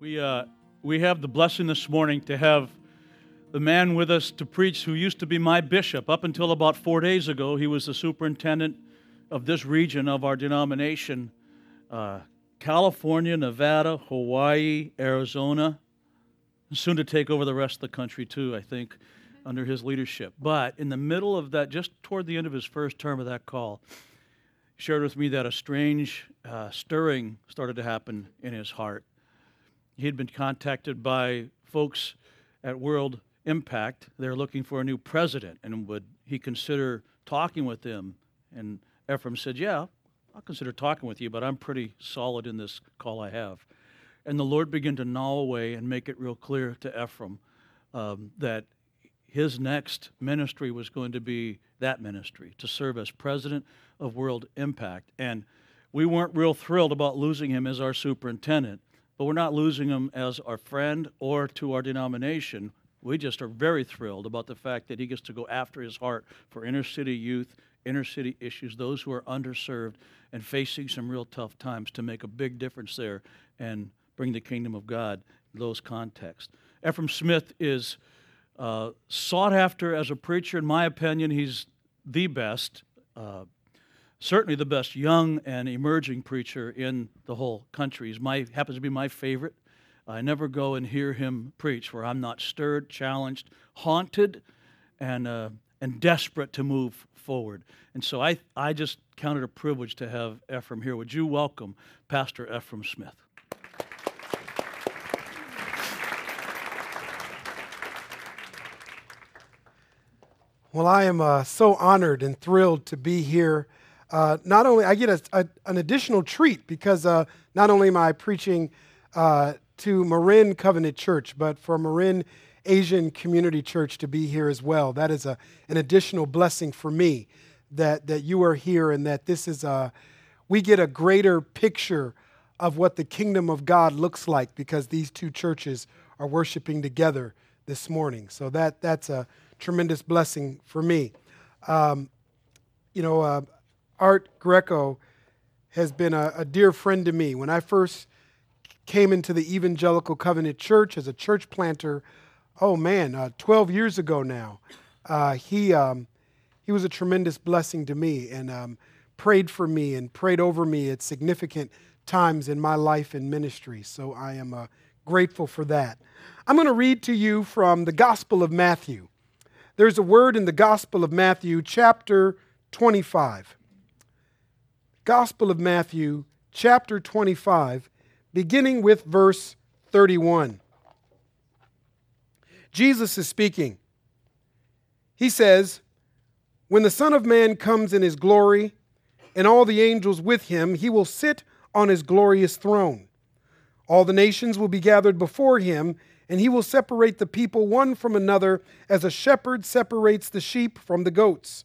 We, uh, we have the blessing this morning to have the man with us to preach who used to be my bishop. Up until about four days ago, he was the superintendent of this region of our denomination uh, California, Nevada, Hawaii, Arizona, soon to take over the rest of the country, too, I think, under his leadership. But in the middle of that, just toward the end of his first term of that call, shared with me that a strange uh, stirring started to happen in his heart he had been contacted by folks at World Impact. They're looking for a new president, and would he consider talking with them? And Efrem said, Yeah, I'll consider talking with you, but I'm pretty solid in this call I have. And the Lord began to gnaw away and make it real clear to Efrem um, that his next ministry was going to be that ministry to serve as president of World Impact. And we weren't real thrilled about losing him as our superintendent but we're not losing him as our friend or to our denomination. We just are very thrilled about the fact that he gets to go after his heart for inner city youth, inner city issues, those who are underserved and facing some real tough times to make a big difference there and bring the kingdom of God in those contexts. Efrem Smith is uh, sought after as a preacher. In my opinion, he's the best. Uh, certainly the best young and emerging preacher in the whole country. He's my, happens to be my favorite. I never go and hear him preach where I'm not stirred, challenged, haunted, and, uh, and desperate to move forward. And so I, I just count it a privilege to have Efrem here. Would you welcome Pastor Efrem Smith? Well, I am uh, so honored and thrilled to be here uh, not only I get a, a, an additional treat because uh, not only am I preaching uh, to Marin Covenant Church, but for Marin Asian Community Church to be here as well. That is a, an additional blessing for me that, that you are here and that this is a, we get a greater picture of what the kingdom of God looks like because these two churches are worshiping together this morning. So that, that's a tremendous blessing for me. Um, you know, uh, Art Greco has been a, a, dear friend to me. When I first came into the Evangelical Covenant Church as a church planter, oh man, uh, 12 years ago now, uh, he, um, he was a tremendous blessing to me and um, prayed for me and prayed over me at significant times in my life and ministry. So I am uh, grateful for that. I'm going to read to you from the Gospel of Matthew. There's a word in the Gospel of Matthew, chapter 25. Gospel of Matthew, chapter 25, beginning with verse 31. Jesus is speaking. He says, When the Son of Man comes in his glory, and all the angels with him, he will sit on his glorious throne. All the nations will be gathered before him, and he will separate the people one from another as a shepherd separates the sheep from the goats.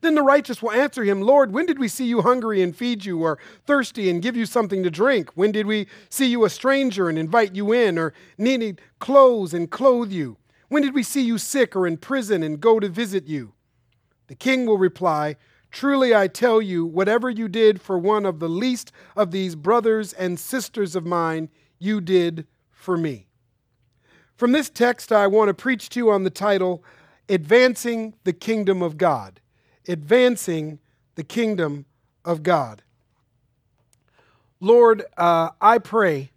Then the righteous will answer him, Lord, when did we see you hungry and feed you, or thirsty and give you something to drink? When did we see you a stranger and invite you in, or needing clothes and clothe you? When did we see you sick or in prison and go to visit you? The king will reply, Truly I tell you, whatever you did for one of the least of these brothers and sisters of mine, you did for me. From this text, I want to preach to you on the title, Advancing the Kingdom of God advancing the kingdom of God. Lord, uh, I pray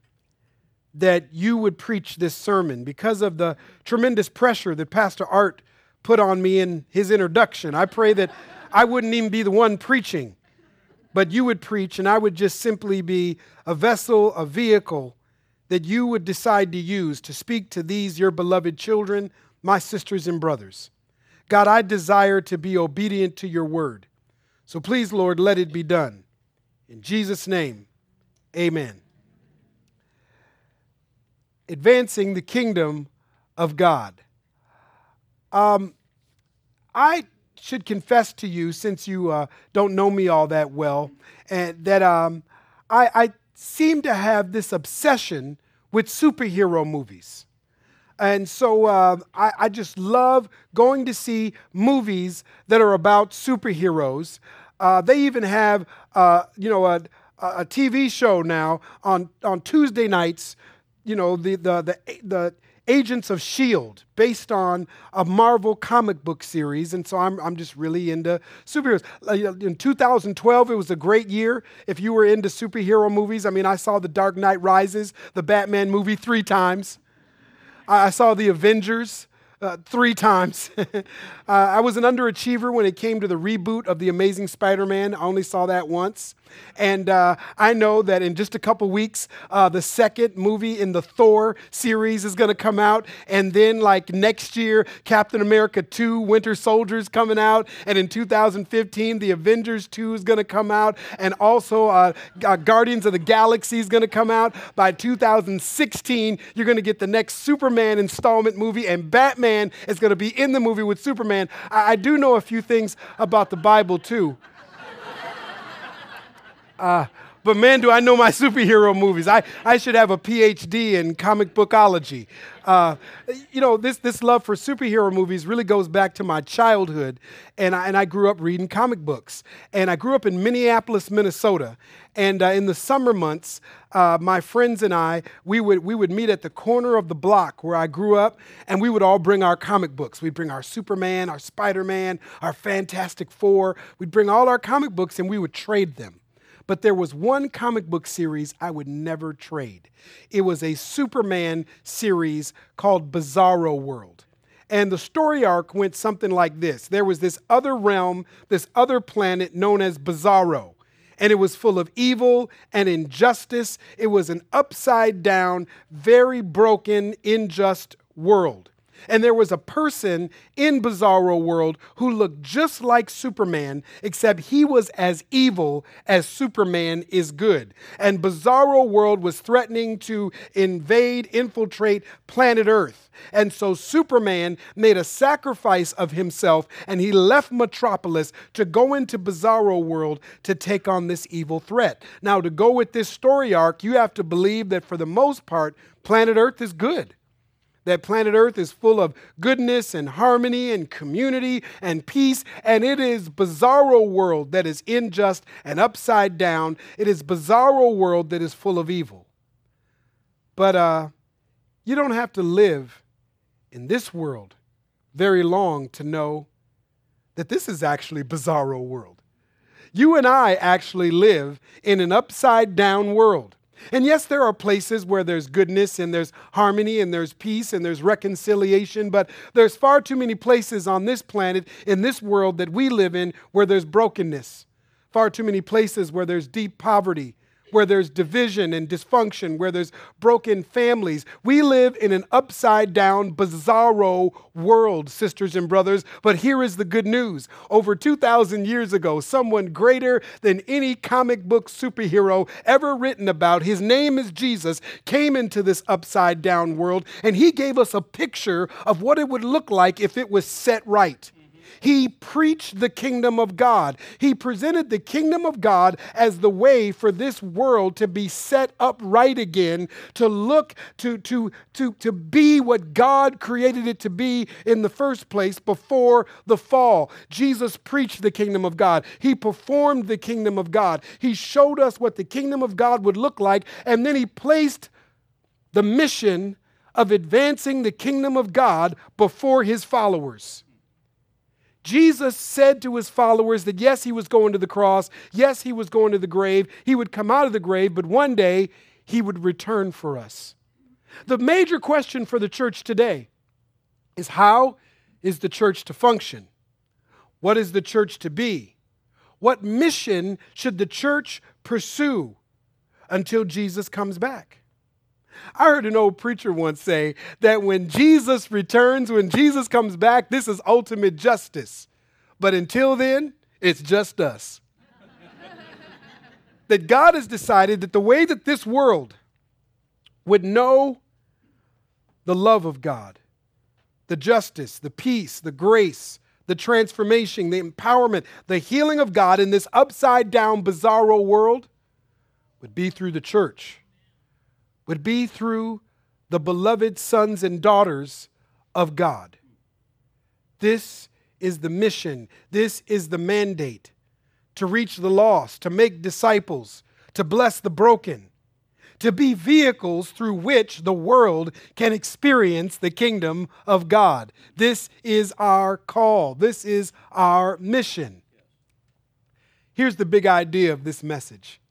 that you would preach this sermon because of the tremendous pressure that Pastor Art put on me in his introduction. I pray that I wouldn't even be the one preaching, but you would preach, and I would just simply be a vessel, a vehicle that you would decide to use to speak to these, your beloved children, my sisters and brothers. God, I desire to be obedient to your word. So please, Lord, let it be done. In Jesus' name, amen. advancing the kingdom of God. Um, I should confess to you, since you uh, don't know me all that well, and that um, I, I seem to have this obsession with superhero movies. And so uh, I, I, just love going to see movies that are about superheroes. Uh, they even have, uh, you know, a, a TV show now on, on Tuesday nights. You know, the, the, the, the Agents of S.H.I.E.L.D., based on a Marvel comic book series. And so I'm, I'm just really into superheroes. In 2012, it was a great year if you were into superhero movies. I mean, I saw The Dark Knight Rises, the Batman movie, three times. I saw The Avengers uh, three times. uh, I was an underachiever when it came to the reboot of The Amazing Spider Man. I only saw that once. And uh, I know that in just a couple weeks, uh, the second movie in the Thor series is going to come out. And then, like next year, Captain America 2 Winter Soldier is coming out. And in 2015, The Avengers 2 is going to come out. And also, uh, Guardians of the Galaxy is going to come out. By 2016, you're going to get the next Superman installment movie. And Batman Superman is going to be in the movie with Superman. I, I do know a few things about the Bible too. Uh, but man, do I know my superhero movies. I, I should have a PhD in comic bookology. Uh, you know, this, this love for superhero movies really goes back to my childhood. And I, and I grew up reading comic books. And I grew up in Minneapolis, Minnesota. And uh, in the summer months, uh, my friends and I, we would, we would meet at the corner of the block where I grew up, and we would all bring our comic books. We'd bring our Superman, our Spider Man, our Fantastic Four. We'd bring all our comic books, and we would trade them. But there was one comic book series I would never trade. It was a Superman series called Bizarro World. And the story arc went something like this there was this other realm, this other planet known as Bizarro. And it was full of evil and injustice. It was an upside down, very broken, unjust world. And there was a person in Bizarro World who looked just like Superman, except he was as evil as Superman is good. And Bizarro World was threatening to invade, infiltrate planet Earth. And so Superman made a sacrifice of himself and he left Metropolis to go into Bizarro World to take on this evil threat. Now, to go with this story arc, you have to believe that for the most part, planet Earth is good that planet Earth is full of goodness and harmony and community and peace, and it is bizarro world that is unjust and upside down. It is bizarro world that is full of evil. But uh, you don't have to live in this world very long to know that this is actually bizarro world. You and I actually live in an upside down world. And yes, there are places where there's goodness and there's harmony and there's peace and there's reconciliation, but there's far too many places on this planet, in this world that we live in, where there's brokenness. Far too many places where there's deep poverty where there's division and dysfunction, where there's broken families. We live in an upside down, bizarro world, sisters and brothers. But here is the good news. Over 2,000 years ago, someone greater than any comic book superhero ever written about, his name is Jesus, came into this upside down world, and he gave us a picture of what it would look like if it was set right. He preached the kingdom of God. He presented the kingdom of God as the way for this world to be set up right again, to look, to, to, to, to be what God created it to be in the first place before the fall. Jesus preached the kingdom of God. He performed the kingdom of God. He showed us what the kingdom of God would look like, and then he placed the mission of advancing the kingdom of God before his followers. Jesus said to his followers that yes, he was going to the cross, yes, he was going to the grave, he would come out of the grave, but one day he would return for us. The major question for the church today is how is the church to function? What is the church to be? What mission should the church pursue until Jesus comes back? I heard an old preacher once say that when Jesus returns, when Jesus comes back, this is ultimate justice. But until then, it's just us. that God has decided that the way that this world would know the love of God, the justice, the peace, the grace, the transformation, the empowerment, the healing of God in this upside down, bizarro world would be through the church, would be through the beloved sons and daughters of God. This is the mission, this is the mandate to reach the lost, to make disciples, to bless the broken, to be vehicles through which the world can experience the kingdom of God. This is our call, this is our mission. Here's the big idea of this message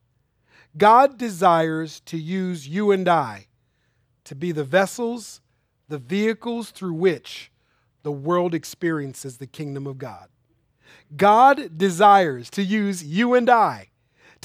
God desires to use you and I to be the vessels, the vehicles through which the world experiences the kingdom of God. God desires to use you and I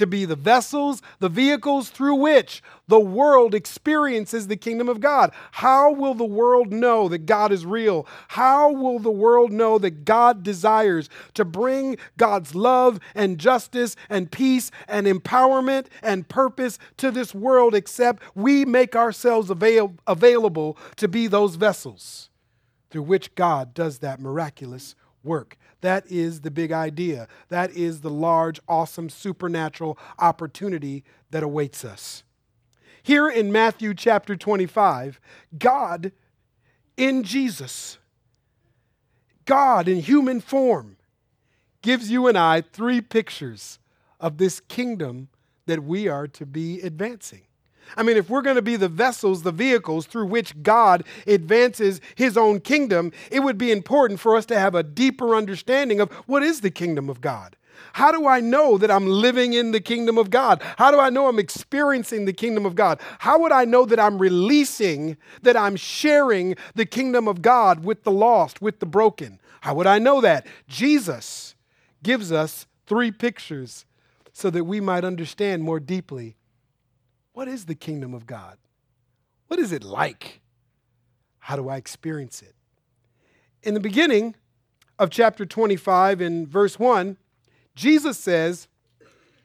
to be the vessels, the vehicles through which the world experiences the kingdom of God. How will the world know that God is real? How will the world know that God desires to bring God's love and justice and peace and empowerment and purpose to this world except we make ourselves avail- available to be those vessels through which God does that miraculous work? That is the big idea. That is the large, awesome, supernatural opportunity that awaits us. Here in Matthew chapter 25, God in Jesus, God in human form, gives you and I three pictures of this kingdom that we are to be advancing. I mean, if we're going to be the vessels, the vehicles through which God advances his own kingdom, it would be important for us to have a deeper understanding of what is the kingdom of God. How do I know that I'm living in the kingdom of God? How do I know I'm experiencing the kingdom of God? How would I know that I'm releasing, that I'm sharing the kingdom of God with the lost, with the broken? How would I know that? Jesus gives us three pictures so that we might understand more deeply what is the kingdom of God? What is it like? How do I experience it? In the beginning of chapter 25, in verse 1, Jesus says,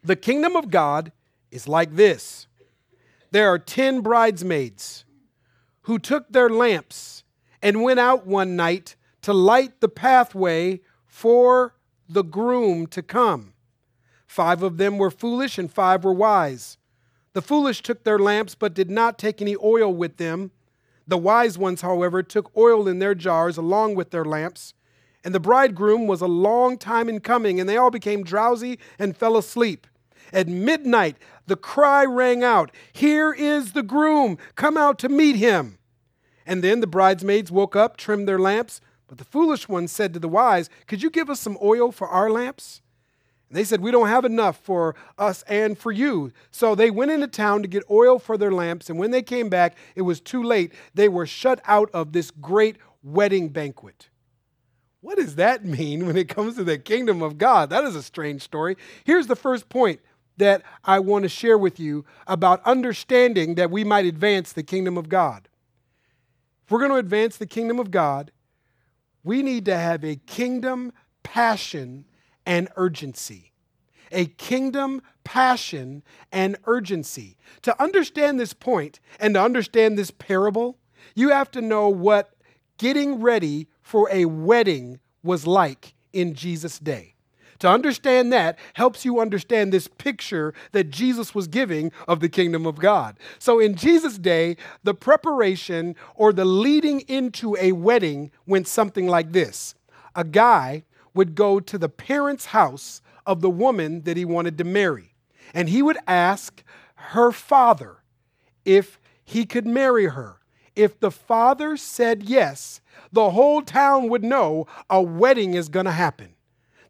The kingdom of God is like this there are ten bridesmaids who took their lamps and went out one night to light the pathway for the groom to come. Five of them were foolish and five were wise. The foolish took their lamps, but did not take any oil with them. The wise ones, however, took oil in their jars along with their lamps. And the bridegroom was a long time in coming, and they all became drowsy and fell asleep. At midnight, the cry rang out, Here is the groom, come out to meet him. And then the bridesmaids woke up, trimmed their lamps. But the foolish ones said to the wise, Could you give us some oil for our lamps? And they said, We don't have enough for us and for you. So they went into town to get oil for their lamps. And when they came back, it was too late. They were shut out of this great wedding banquet. What does that mean when it comes to the kingdom of God? That is a strange story. Here's the first point that I want to share with you about understanding that we might advance the kingdom of God. If we're going to advance the kingdom of God, we need to have a kingdom passion and urgency. A kingdom passion and urgency. To understand this point and to understand this parable, you have to know what getting ready for a wedding was like in Jesus' day. To understand that helps you understand this picture that Jesus was giving of the kingdom of God. So, in Jesus' day, the preparation or the leading into a wedding went something like this A guy would go to the parents' house of the woman that he wanted to marry. And he would ask her father if he could marry her. If the father said yes, the whole town would know a wedding is going to happen.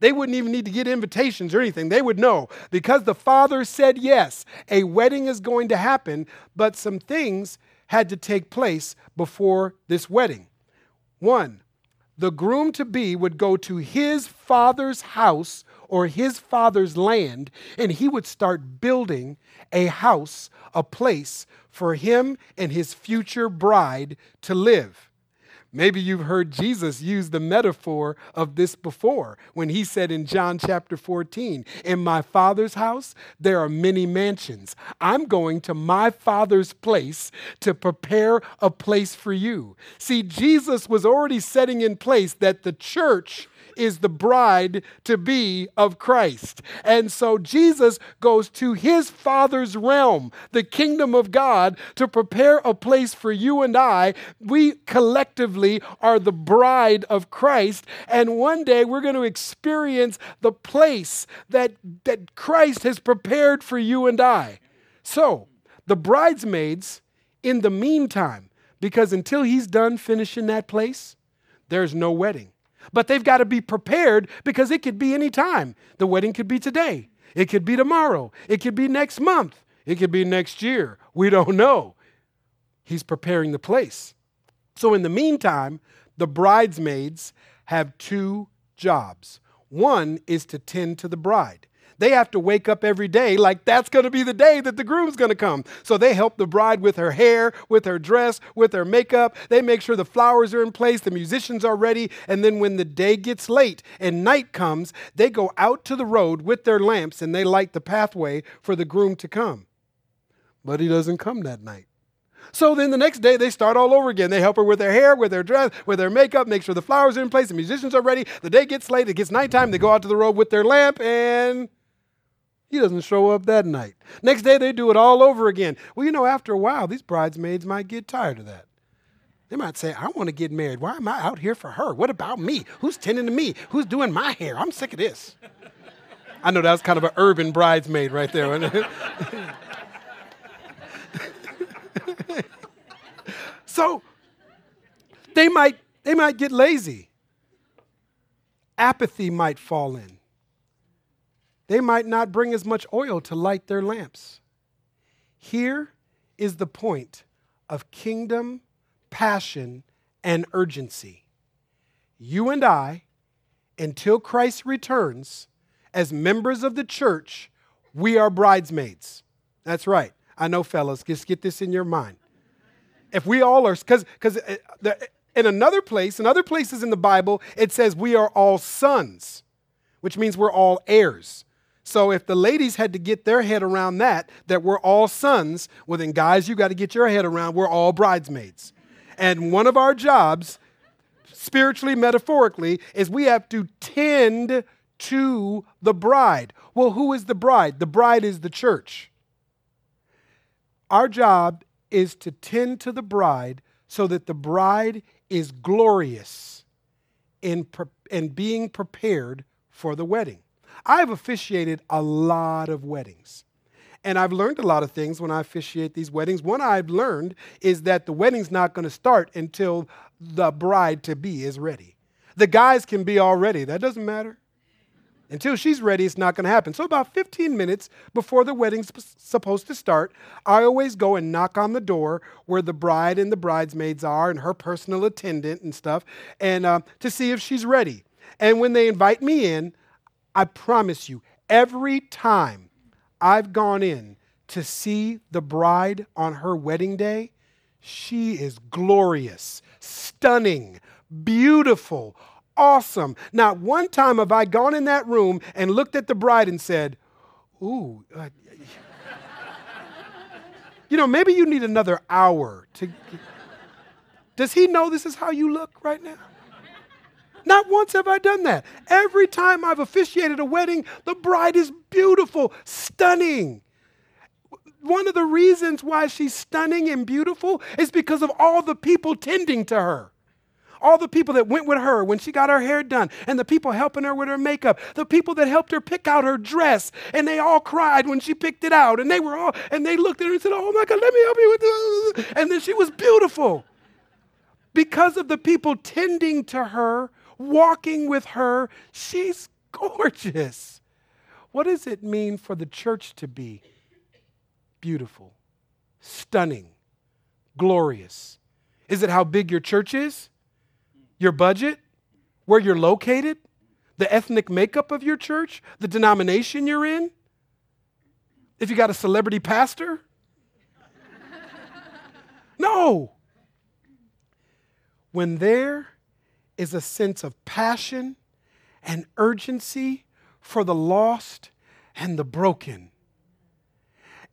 They wouldn't even need to get invitations or anything. They would know because the father said yes, a wedding is going to happen, but some things had to take place before this wedding. One, the groom to be would go to his father's house or his father's land, and he would start building a house, a place for him and his future bride to live. Maybe you've heard Jesus use the metaphor of this before when he said in John chapter 14, In my Father's house, there are many mansions. I'm going to my Father's place to prepare a place for you. See, Jesus was already setting in place that the church is the bride to be of Christ. And so Jesus goes to his Father's realm, the kingdom of God, to prepare a place for you and I. We collectively are the bride of Christ. And one day we're going to experience the place that, that Christ has prepared for you and I. So, the bridesmaids, in the meantime, because until he's done finishing that place, there's no wedding. But they've got to be prepared because it could be any time. The wedding could be today, it could be tomorrow, it could be next month, it could be next year. We don't know. He's preparing the place. So, in the meantime, the bridesmaids have two jobs. One is to tend to the bride. They have to wake up every day like that's going to be the day that the groom's going to come. So they help the bride with her hair, with her dress, with her makeup. They make sure the flowers are in place, the musicians are ready. And then when the day gets late and night comes, they go out to the road with their lamps and they light the pathway for the groom to come. But he doesn't come that night. So then the next day they start all over again. They help her with her hair, with her dress, with her makeup, make sure the flowers are in place, the musicians are ready. The day gets late, it gets nighttime. They go out to the road with their lamp and he doesn't show up that night. Next day, they do it all over again. Well, you know, after a while, these bridesmaids might get tired of that. They might say, I want to get married. Why am I out here for her? What about me? Who's tending to me? Who's doing my hair? I'm sick of this. I know that was kind of an urban bridesmaid right there. so they might, they might get lazy. Apathy might fall in they might not bring as much oil to light their lamps. Here is the point of kingdom, passion, and urgency. You and I, until Christ returns, as members of the church, we are bridesmaids. That's right. I know, fellas, just get this in your mind. If we all are, because uh, in another place, in other places in the Bible, it says we are all sons, which means we're all heirs. So if the ladies had to get their head around that, that we're all sons, well, then, guys, you got to get your head around we're all bridesmaids. And one of our jobs, spiritually, metaphorically, is we have to tend to the bride. Well, who is the bride? The bride is the church. Our job is to tend to the bride so that the bride is glorious in, pre- in being prepared for the wedding. I've officiated a lot of weddings. And I've learned a lot of things when I officiate these weddings. One I've learned is that the wedding's not going to start until the bride to be is ready. The guys can be all ready, that doesn't matter. Until she's ready, it's not going to happen. So, about 15 minutes before the wedding's supposed to start, I always go and knock on the door where the bride and the bridesmaids are and her personal attendant and stuff, and uh, to see if she's ready. And when they invite me in, I promise you, every time I've gone in to see the bride on her wedding day, she is glorious, stunning, beautiful, awesome. Not one time have I gone in that room and looked at the bride and said, Ooh, uh, you know, maybe you need another hour to. Does he know this is how you look right now? Not once have I done that. Every time I've officiated a wedding, the bride is beautiful, stunning. One of the reasons why she's stunning and beautiful is because of all the people tending to her. All the people that went with her when she got her hair done, and the people helping her with her makeup, the people that helped her pick out her dress, and they all cried when she picked it out, and they were all, and they looked at her and said, Oh my God, let me help you with this. And then she was beautiful. Because of the people tending to her, walking with her. She's gorgeous. What does it mean for the church to be beautiful, stunning, glorious? Is it how big your church is? Your budget? Where you're located? The ethnic makeup of your church? The denomination you're in? If you got a celebrity pastor? No. when there is a sense of passion and urgency for the lost and the broken.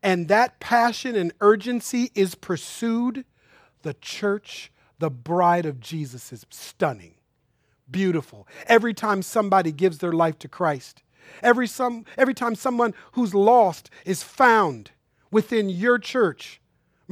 And that passion and urgency is pursued, the church, the bride of Jesus, is stunning, beautiful. Every time somebody gives their life to Christ, every, some, every time someone who's lost is found within your church,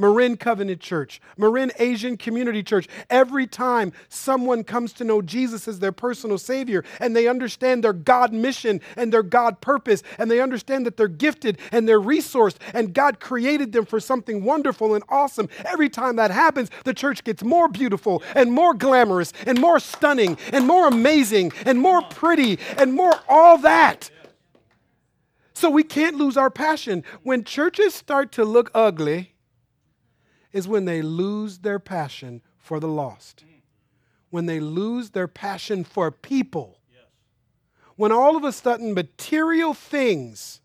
Marin Covenant Church, Marin Asian Community Church. Every time someone comes to know Jesus as their personal Savior and they understand their God mission and their God purpose and they understand that they're gifted and they're resourced and God created them for something wonderful and awesome, every time that happens, the church gets more beautiful and more glamorous and more stunning and more amazing and more pretty and more all that. So we can't lose our passion. When churches start to look ugly, is when they lose their passion for the lost, mm. when they lose their passion for people, when all of a sudden material things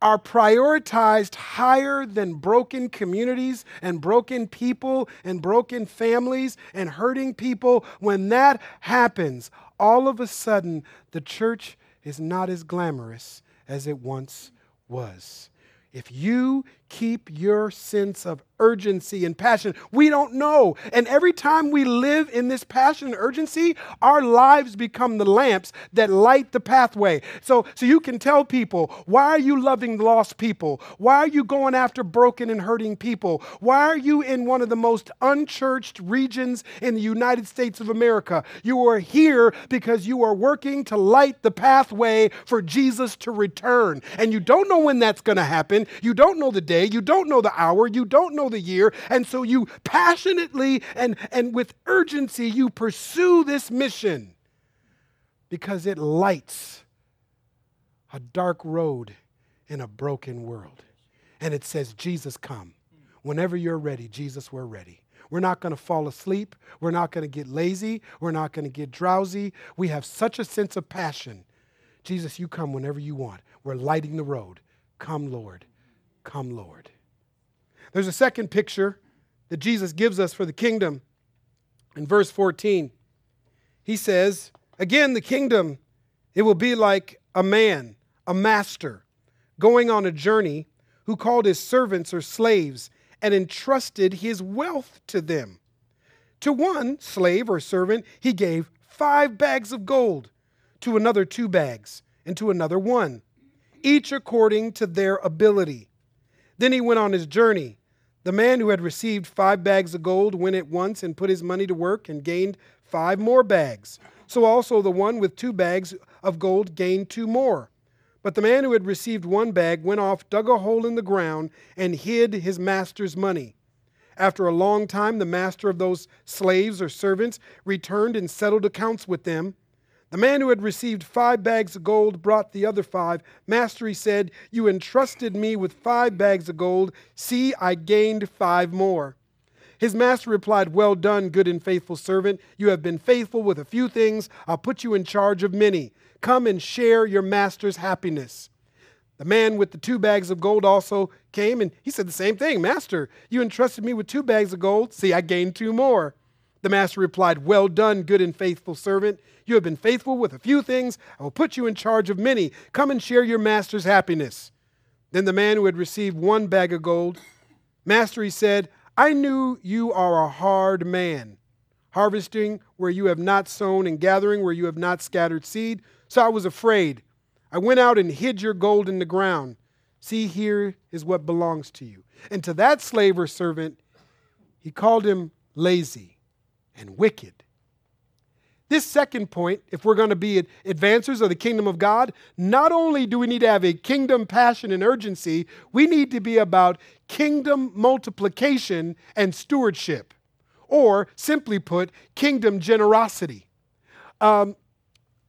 are prioritized higher than broken communities and broken people and broken families and hurting people, when that happens, all of a sudden the church is not as glamorous as it once was. If you keep your sense of urgency and passion. We don't know. And every time we live in this passion and urgency, our lives become the lamps that light the pathway. So, so you can tell people, why are you loving lost people? Why are you going after broken and hurting people? Why are you in one of the most unchurched regions in the United States of America? You are here because you are working to light the pathway for Jesus to return. And you don't know when that's going to happen. You don't know the day. You don't know the hour. You don't know the year. And so you passionately and, and with urgency, you pursue this mission because it lights a dark road in a broken world. And it says, Jesus, come. Whenever you're ready, Jesus, we're ready. We're not going to fall asleep. We're not going to get lazy. We're not going to get drowsy. We have such a sense of passion. Jesus, you come whenever you want. We're lighting the road. Come, Lord. Come, Lord. There's a second picture that Jesus gives us for the kingdom. In verse 14, he says, Again, the kingdom, it will be like a man, a master, going on a journey who called his servants or slaves and entrusted his wealth to them. To one slave or servant, he gave five bags of gold, to another, two bags, and to another, one, each according to their ability. Then he went on his journey. The man who had received five bags of gold went at once and put his money to work and gained five more bags. So also the one with two bags of gold gained two more. But the man who had received one bag went off, dug a hole in the ground, and hid his master's money. After a long time, the master of those slaves or servants returned and settled accounts with them. The man who had received five bags of gold brought the other five. Master, he said, You entrusted me with five bags of gold. See, I gained five more. His master replied, Well done, good and faithful servant. You have been faithful with a few things. I'll put you in charge of many. Come and share your master's happiness. The man with the two bags of gold also came and he said the same thing Master, you entrusted me with two bags of gold. See, I gained two more. The master replied, Well done, good and faithful servant. You have been faithful with a few things. I will put you in charge of many. Come and share your master's happiness. Then the man who had received one bag of gold, Master, he said, I knew you are a hard man, harvesting where you have not sown and gathering where you have not scattered seed. So I was afraid. I went out and hid your gold in the ground. See, here is what belongs to you. And to that slave or servant, he called him lazy and wicked. This second point, if we're going to be advancers of the kingdom of God, not only do we need to have a kingdom passion and urgency, we need to be about kingdom multiplication and stewardship, or simply put, kingdom generosity. Um,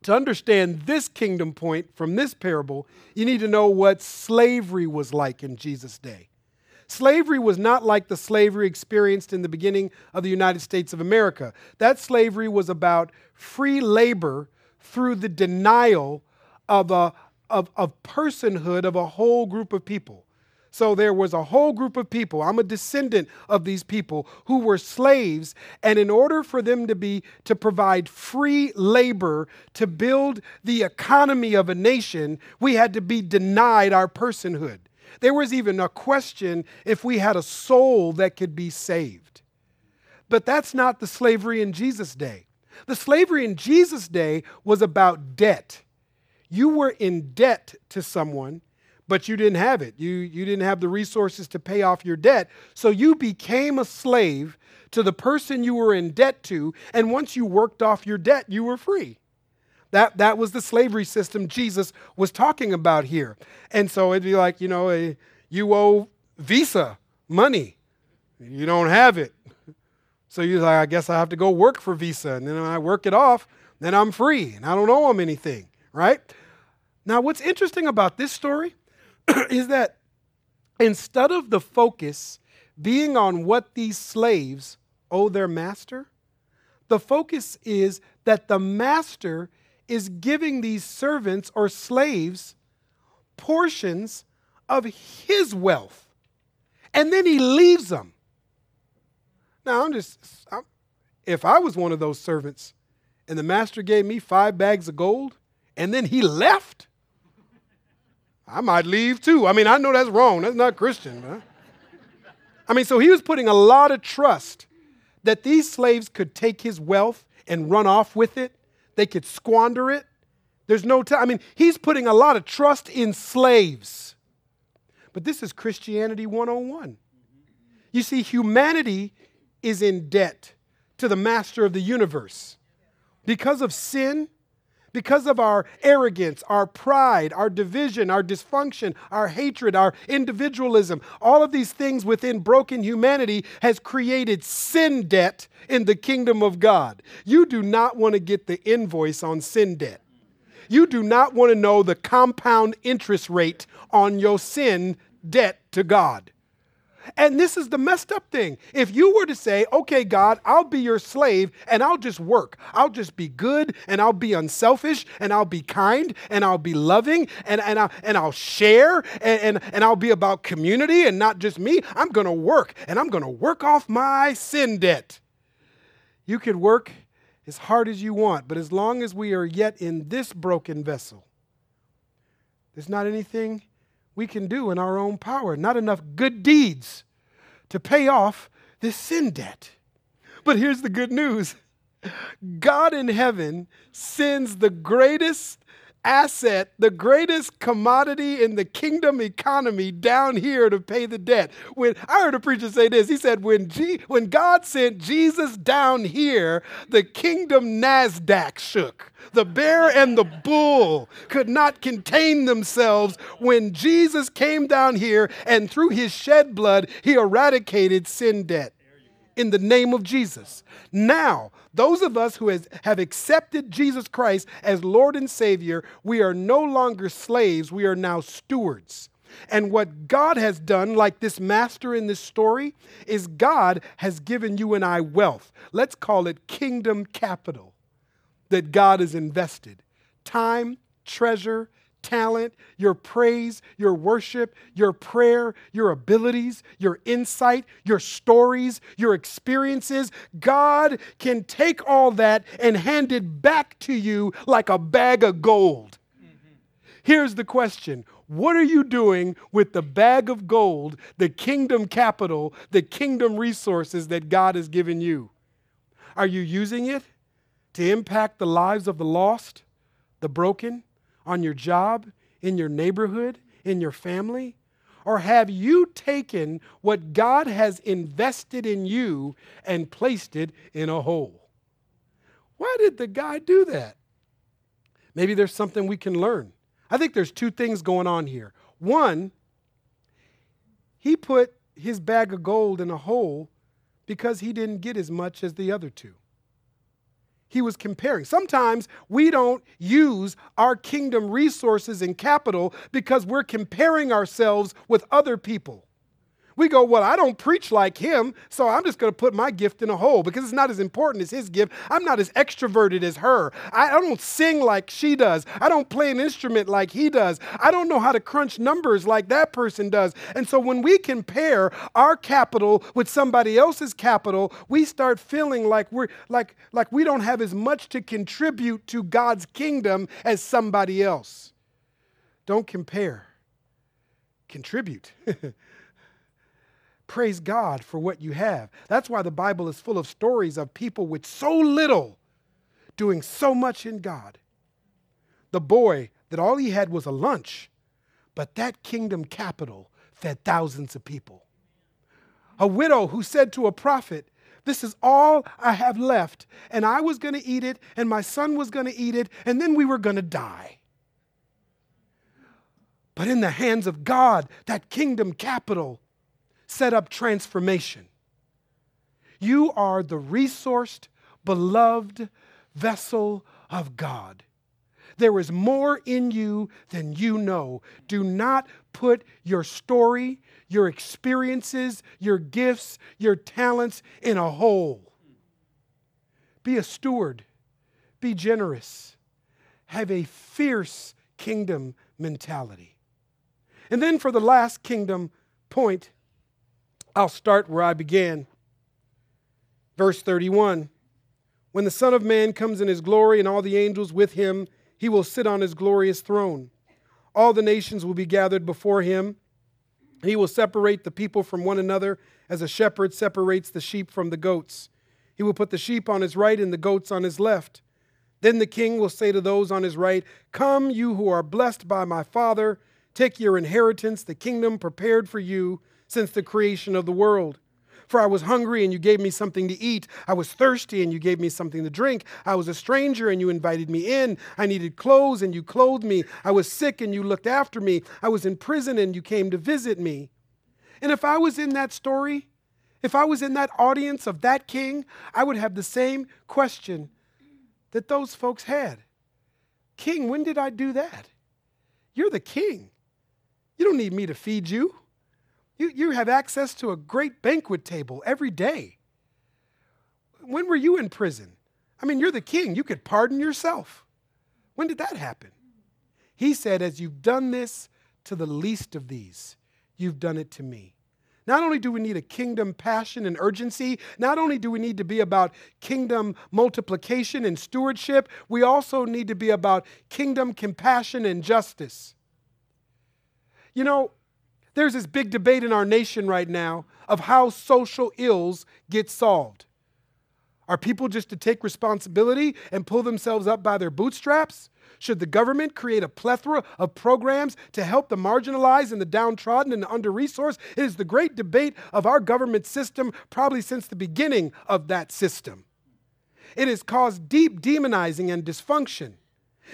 to understand this kingdom point from this parable, you need to know what slavery was like in Jesus' day. Slavery was not like the slavery experienced in the beginning of the United States of America. That slavery was about free labor through the denial of, a, of, of personhood of a whole group of people. So there was a whole group of people. I'm a descendant of these people who were slaves, and in order for them to be to provide free labor to build the economy of a nation, we had to be denied our personhood. There was even a question if we had a soul that could be saved. But that's not the slavery in Jesus' day. The slavery in Jesus' day was about debt. You were in debt to someone but you didn't have it. You, you didn't have the resources to pay off your debt. So you became a slave to the person you were in debt to. And once you worked off your debt, you were free. That, that was the slavery system Jesus was talking about here. And so it'd be like, you know, a, you owe Visa money, you don't have it. So you're like, I guess I have to go work for Visa. And then I work it off, then I'm free and I don't owe them anything, right? Now, what's interesting about this story is that instead of the focus being on what these slaves owe their master, the focus is that the master is giving these servants or slaves portions of his wealth. And then he leaves them. Now, I'm just, I'm, if I was one of those servants and the master gave me five bags of gold and then he left, I might leave too. I mean, I know that's wrong. That's not Christian. I mean, so he was putting a lot of trust that these slaves could take his wealth and run off with it. They could squander it. There's no time. I mean, he's putting a lot of trust in slaves. But this is Christianity 101. You see, humanity is in debt to the master of the universe. Because of sin, because of our arrogance, our pride, our division, our dysfunction, our hatred, our individualism, all of these things within broken humanity has created sin debt in the kingdom of God. You do not want to get the invoice on sin debt. You do not want to know the compound interest rate on your sin debt to God. And this is the messed up thing. If you were to say, okay, God, I'll be your slave and I'll just work, I'll just be good and I'll be unselfish and I'll be kind and I'll be loving and, and, I, and I'll share and, and, and I'll be about community and not just me, I'm going to work and I'm going to work off my sin debt. You could work as hard as you want, but as long as we are yet in this broken vessel, there's not anything we can do in our own power, not enough good deeds to pay off this sin debt. But here's the good news God in heaven sends the greatest asset, the greatest commodity in the kingdom economy down here to pay the debt. When I heard a preacher say this, he said, when, G, when God sent Jesus down here, the kingdom NASDAQ shook. The bear and the bull could not contain themselves when Jesus came down here and through his shed blood, he eradicated sin debt in the name of Jesus. Now, those of us who has, have accepted Jesus Christ as Lord and Savior, we are no longer slaves, we are now stewards. And what God has done, like this master in this story, is God has given you and I wealth. Let's call it kingdom capital that God has invested time, treasure, talent, your praise, your worship, your prayer, your abilities, your insight, your stories, your experiences. God can take all that and hand it back to you like a bag of gold. Mm-hmm. Here's the question What are you doing with the bag of gold, the kingdom capital, the kingdom resources that God has given you? Are you using it to impact the lives of the lost, the broken? On your job, in your neighborhood, in your family? Or have you taken what God has invested in you and placed it in a hole? Why did the guy do that? Maybe there's something we can learn. I think there's two things going on here. One, he put his bag of gold in a hole because he didn't get as much as the other two he was comparing. Sometimes we don't use our kingdom resources and capital because we're comparing ourselves with other people. We go, well, I don't preach like him, so I'm just going to put my gift in a hole because it's not as important as his gift. I'm not as extroverted as her. I, I don't sing like she does. I don't play an instrument like he does. I don't know how to crunch numbers like that person does. And so when we compare our capital with somebody else's capital, we start feeling like we're like like we don't have as much to contribute to God's kingdom as somebody else. Don't compare. Contribute. Praise God for what you have. That's why the Bible is full of stories of people with so little doing so much in God. The boy that all he had was a lunch, but that kingdom capital fed thousands of people. A widow who said to a prophet, This is all I have left, and I was going to eat it, and my son was going to eat it, and then we were going to die. But in the hands of God, that kingdom capital set up transformation. You are the resourced, beloved vessel of God. There is more in you than you know. Do not put your story, your experiences, your gifts, your talents in a hole. Be a steward, be generous, have a fierce kingdom mentality. And then for the last kingdom point, I'll start where I began. Verse 31 When the Son of Man comes in his glory and all the angels with him, he will sit on his glorious throne. All the nations will be gathered before him. He will separate the people from one another as a shepherd separates the sheep from the goats. He will put the sheep on his right and the goats on his left. Then the king will say to those on his right, Come, you who are blessed by my Father, take your inheritance, the kingdom prepared for you since the creation of the world. For I was hungry and you gave me something to eat. I was thirsty and you gave me something to drink. I was a stranger and you invited me in. I needed clothes and you clothed me. I was sick and you looked after me. I was in prison and you came to visit me. And if I was in that story, if I was in that audience of that king, I would have the same question that those folks had King, when did I do that? You're the king. You don't need me to feed you. You, you have access to a great banquet table every day. When were you in prison? I mean, you're the king. You could pardon yourself. When did that happen? He said, As you've done this to the least of these, you've done it to me. Not only do we need a kingdom passion and urgency, not only do we need to be about kingdom multiplication and stewardship, we also need to be about kingdom compassion and justice. You know, there's this big debate in our nation right now of how social ills get solved. Are people just to take responsibility and pull themselves up by their bootstraps? Should the government create a plethora of programs to help the marginalized and the downtrodden and the under resourced? It is the great debate of our government system, probably since the beginning of that system. It has caused deep demonizing and dysfunction.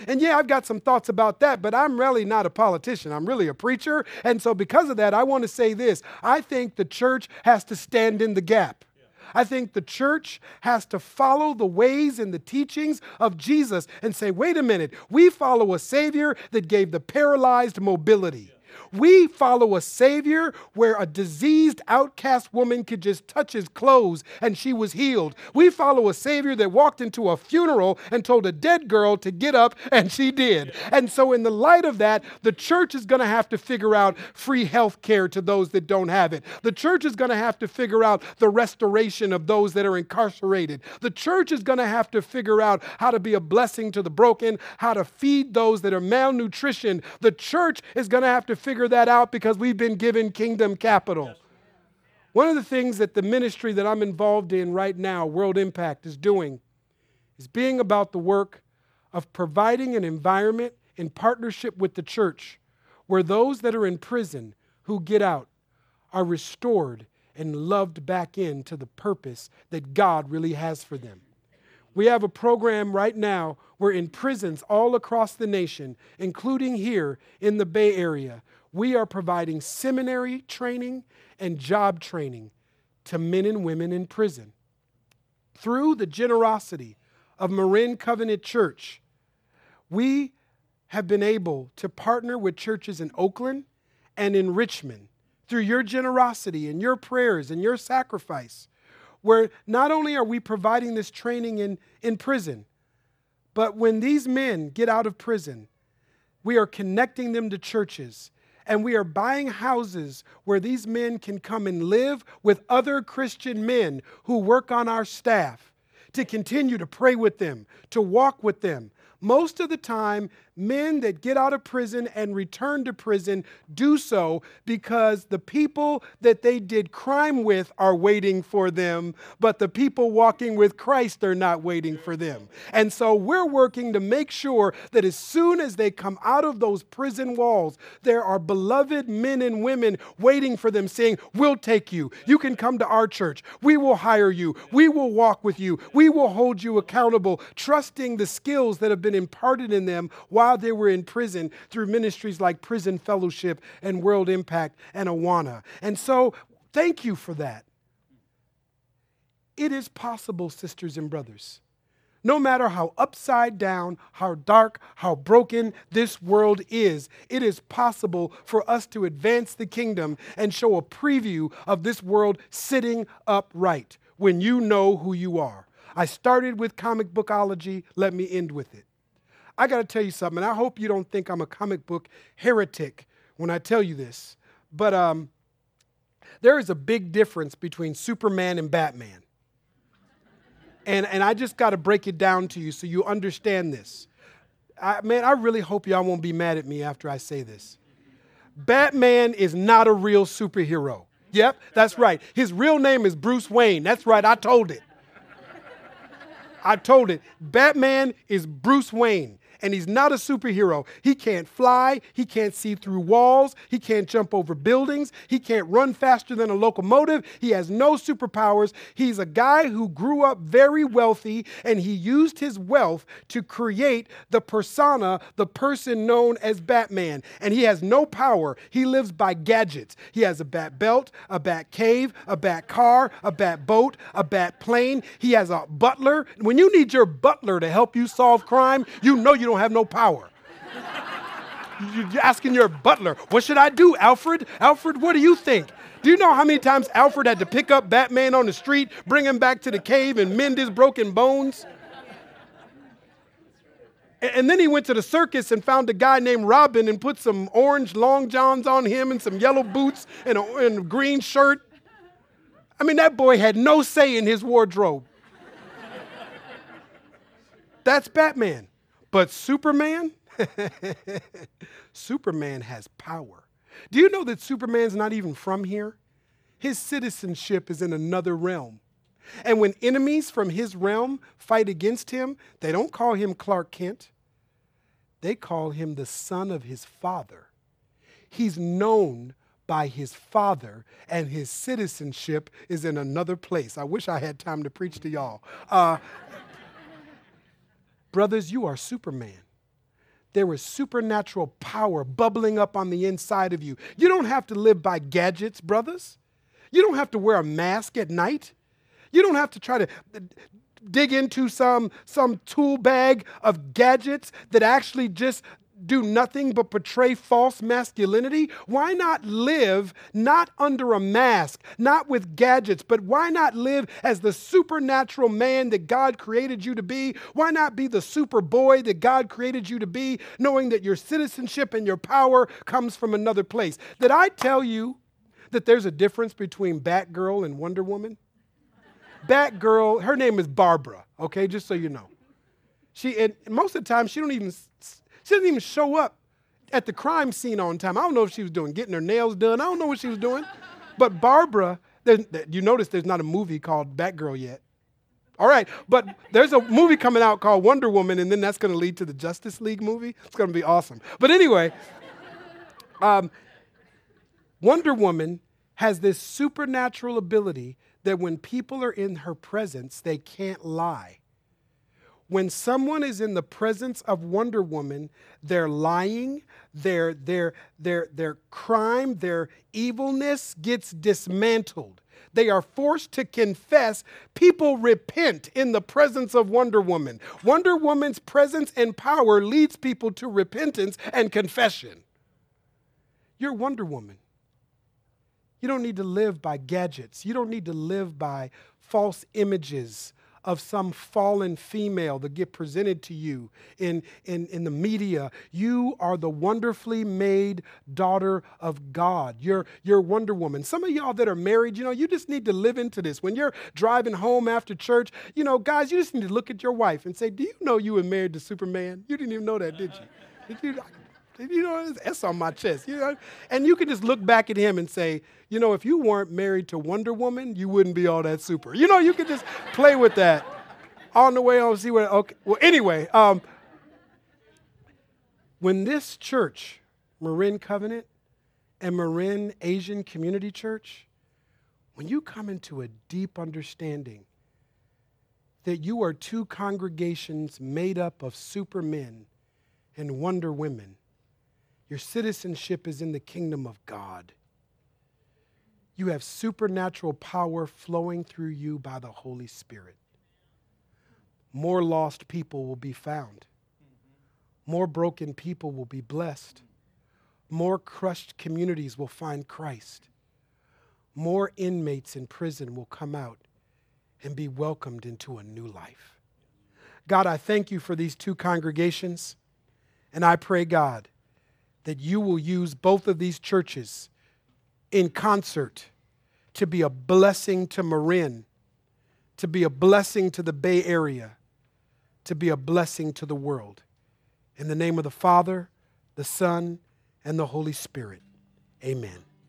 And yeah, I've got some thoughts about that, but I'm really not a politician. I'm really a preacher. And so, because of that, I want to say this I think the church has to stand in the gap. I think the church has to follow the ways and the teachings of Jesus and say, wait a minute, we follow a Savior that gave the paralyzed mobility. We follow a Savior where a diseased, outcast woman could just touch his clothes and she was healed. We follow a Savior that walked into a funeral and told a dead girl to get up and she did. And so, in the light of that, the church is going to have to figure out free health care to those that don't have it. The church is going to have to figure out the restoration of those that are incarcerated. The church is going to have to figure out how to be a blessing to the broken, how to feed those that are malnutrition. The church is going to have to figure that out because we've been given kingdom capital. One of the things that the ministry that I'm involved in right now, World Impact, is doing is being about the work of providing an environment in partnership with the church where those that are in prison who get out are restored and loved back into the purpose that God really has for them. We have a program right now where in prisons all across the nation, including here in the Bay Area, we are providing seminary training and job training to men and women in prison. Through the generosity of Marin Covenant Church, we have been able to partner with churches in Oakland and in Richmond through your generosity and your prayers and your sacrifice, where not only are we providing this training in, in prison, but when these men get out of prison, we are connecting them to churches and we are buying houses where these men can come and live with other Christian men who work on our staff to continue to pray with them, to walk with them, most of the time, men that get out of prison and return to prison do so because the people that they did crime with are waiting for them, but the people walking with Christ are not waiting for them. And so we're working to make sure that as soon as they come out of those prison walls, there are beloved men and women waiting for them, saying, We'll take you. You can come to our church. We will hire you. We will walk with you. We will hold you accountable, trusting the skills that have been imparted in them while they were in prison through ministries like Prison Fellowship and World Impact and Awana. And so, thank you for that. It is possible, sisters and brothers. No matter how upside down, how dark, how broken this world is, it is possible for us to advance the kingdom and show a preview of this world sitting upright when you know who you are. I started with comic bookology, let me end with it. I got to tell you something. And I hope you don't think I'm a comic book heretic when I tell you this, but um, there is a big difference between Superman and Batman. And, and I just got to break it down to you so you understand this. I, man, I really hope y'all won't be mad at me after I say this. Batman is not a real superhero. Yep, that's right. His real name is Bruce Wayne. That's right, I told it. I told it. Batman is Bruce Wayne and he's not a superhero. He can't fly, he can't see through walls, he can't jump over buildings, he can't run faster than a locomotive, he has no superpowers. He's a guy who grew up very wealthy and he used his wealth to create the persona, the person known as Batman. And he has no power. He lives by gadgets. He has a bat belt, a bat cave, a bat car, a bat boat, a bat plane. He has a butler. When you need your butler to help you solve crime, you know you don't have no power. You're asking your butler, what should I do, Alfred? Alfred, what do you think? Do you know how many times Alfred had to pick up Batman on the street, bring him back to the cave, and mend his broken bones? And then he went to the circus and found a guy named Robin and put some orange long johns on him and some yellow boots and a, and a green shirt. I mean, that boy had no say in his wardrobe. That's Batman. But Superman, Superman has power. Do you know that Superman's not even from here? His citizenship is in another realm. And when enemies from his realm fight against him, they don't call him Clark Kent. They call him the son of his father. He's known by his father, and his citizenship is in another place. I wish I had time to preach to y'all. Uh, Brothers, you are Superman. There is supernatural power bubbling up on the inside of you. You don't have to live by gadgets, brothers. You don't have to wear a mask at night. You don't have to try to dig into some, some tool bag of gadgets that actually just do nothing but portray false masculinity? Why not live not under a mask, not with gadgets, but why not live as the supernatural man that God created you to be? Why not be the super boy that God created you to be, knowing that your citizenship and your power comes from another place? Did I tell you that there's a difference between Batgirl and Wonder Woman? Batgirl, her name is Barbara, okay, just so you know. She, and most of the time, she don't even she doesn't even show up at the crime scene on time. I don't know if she was doing getting her nails done. I don't know what she was doing. But Barbara, you notice there's not a movie called Batgirl yet. All right, but there's a movie coming out called Wonder Woman, and then that's going to lead to the Justice League movie. It's going to be awesome. But anyway, um, Wonder Woman has this supernatural ability that when people are in her presence, they can't lie when someone is in the presence of Wonder Woman, their lying, their, their, their, their crime, their evilness gets dismantled. They are forced to confess. People repent in the presence of Wonder Woman. Wonder Woman's presence and power leads people to repentance and confession. You're Wonder Woman. You don't need to live by gadgets. You don't need to live by false images of some fallen female that get presented to you in, in, in the media. You are the wonderfully made daughter of God. You're, you're Wonder Woman. Some of y'all that are married, you know, you just need to live into this. When you're driving home after church, you know, guys, you just need to look at your wife and say, Do you know you were married to Superman? You didn't even know that, did you? Did you? You know, it's on my chest. You know, and you can just look back at him and say, you know, if you weren't married to Wonder Woman, you wouldn't be all that super. You know, you could just play with that on the way on. See what? Okay. Well, anyway, um, when this church, Marin Covenant and Marin Asian Community Church, when you come into a deep understanding that you are two congregations made up of supermen and wonder women your citizenship is in the kingdom of God. You have supernatural power flowing through you by the Holy Spirit. More lost people will be found. More broken people will be blessed. More crushed communities will find Christ. More inmates in prison will come out and be welcomed into a new life. God, I thank you for these two congregations, and I pray, God, that you will use both of these churches in concert to be a blessing to Marin, to be a blessing to the Bay Area, to be a blessing to the world. In the name of the Father, the Son, and the Holy Spirit, amen.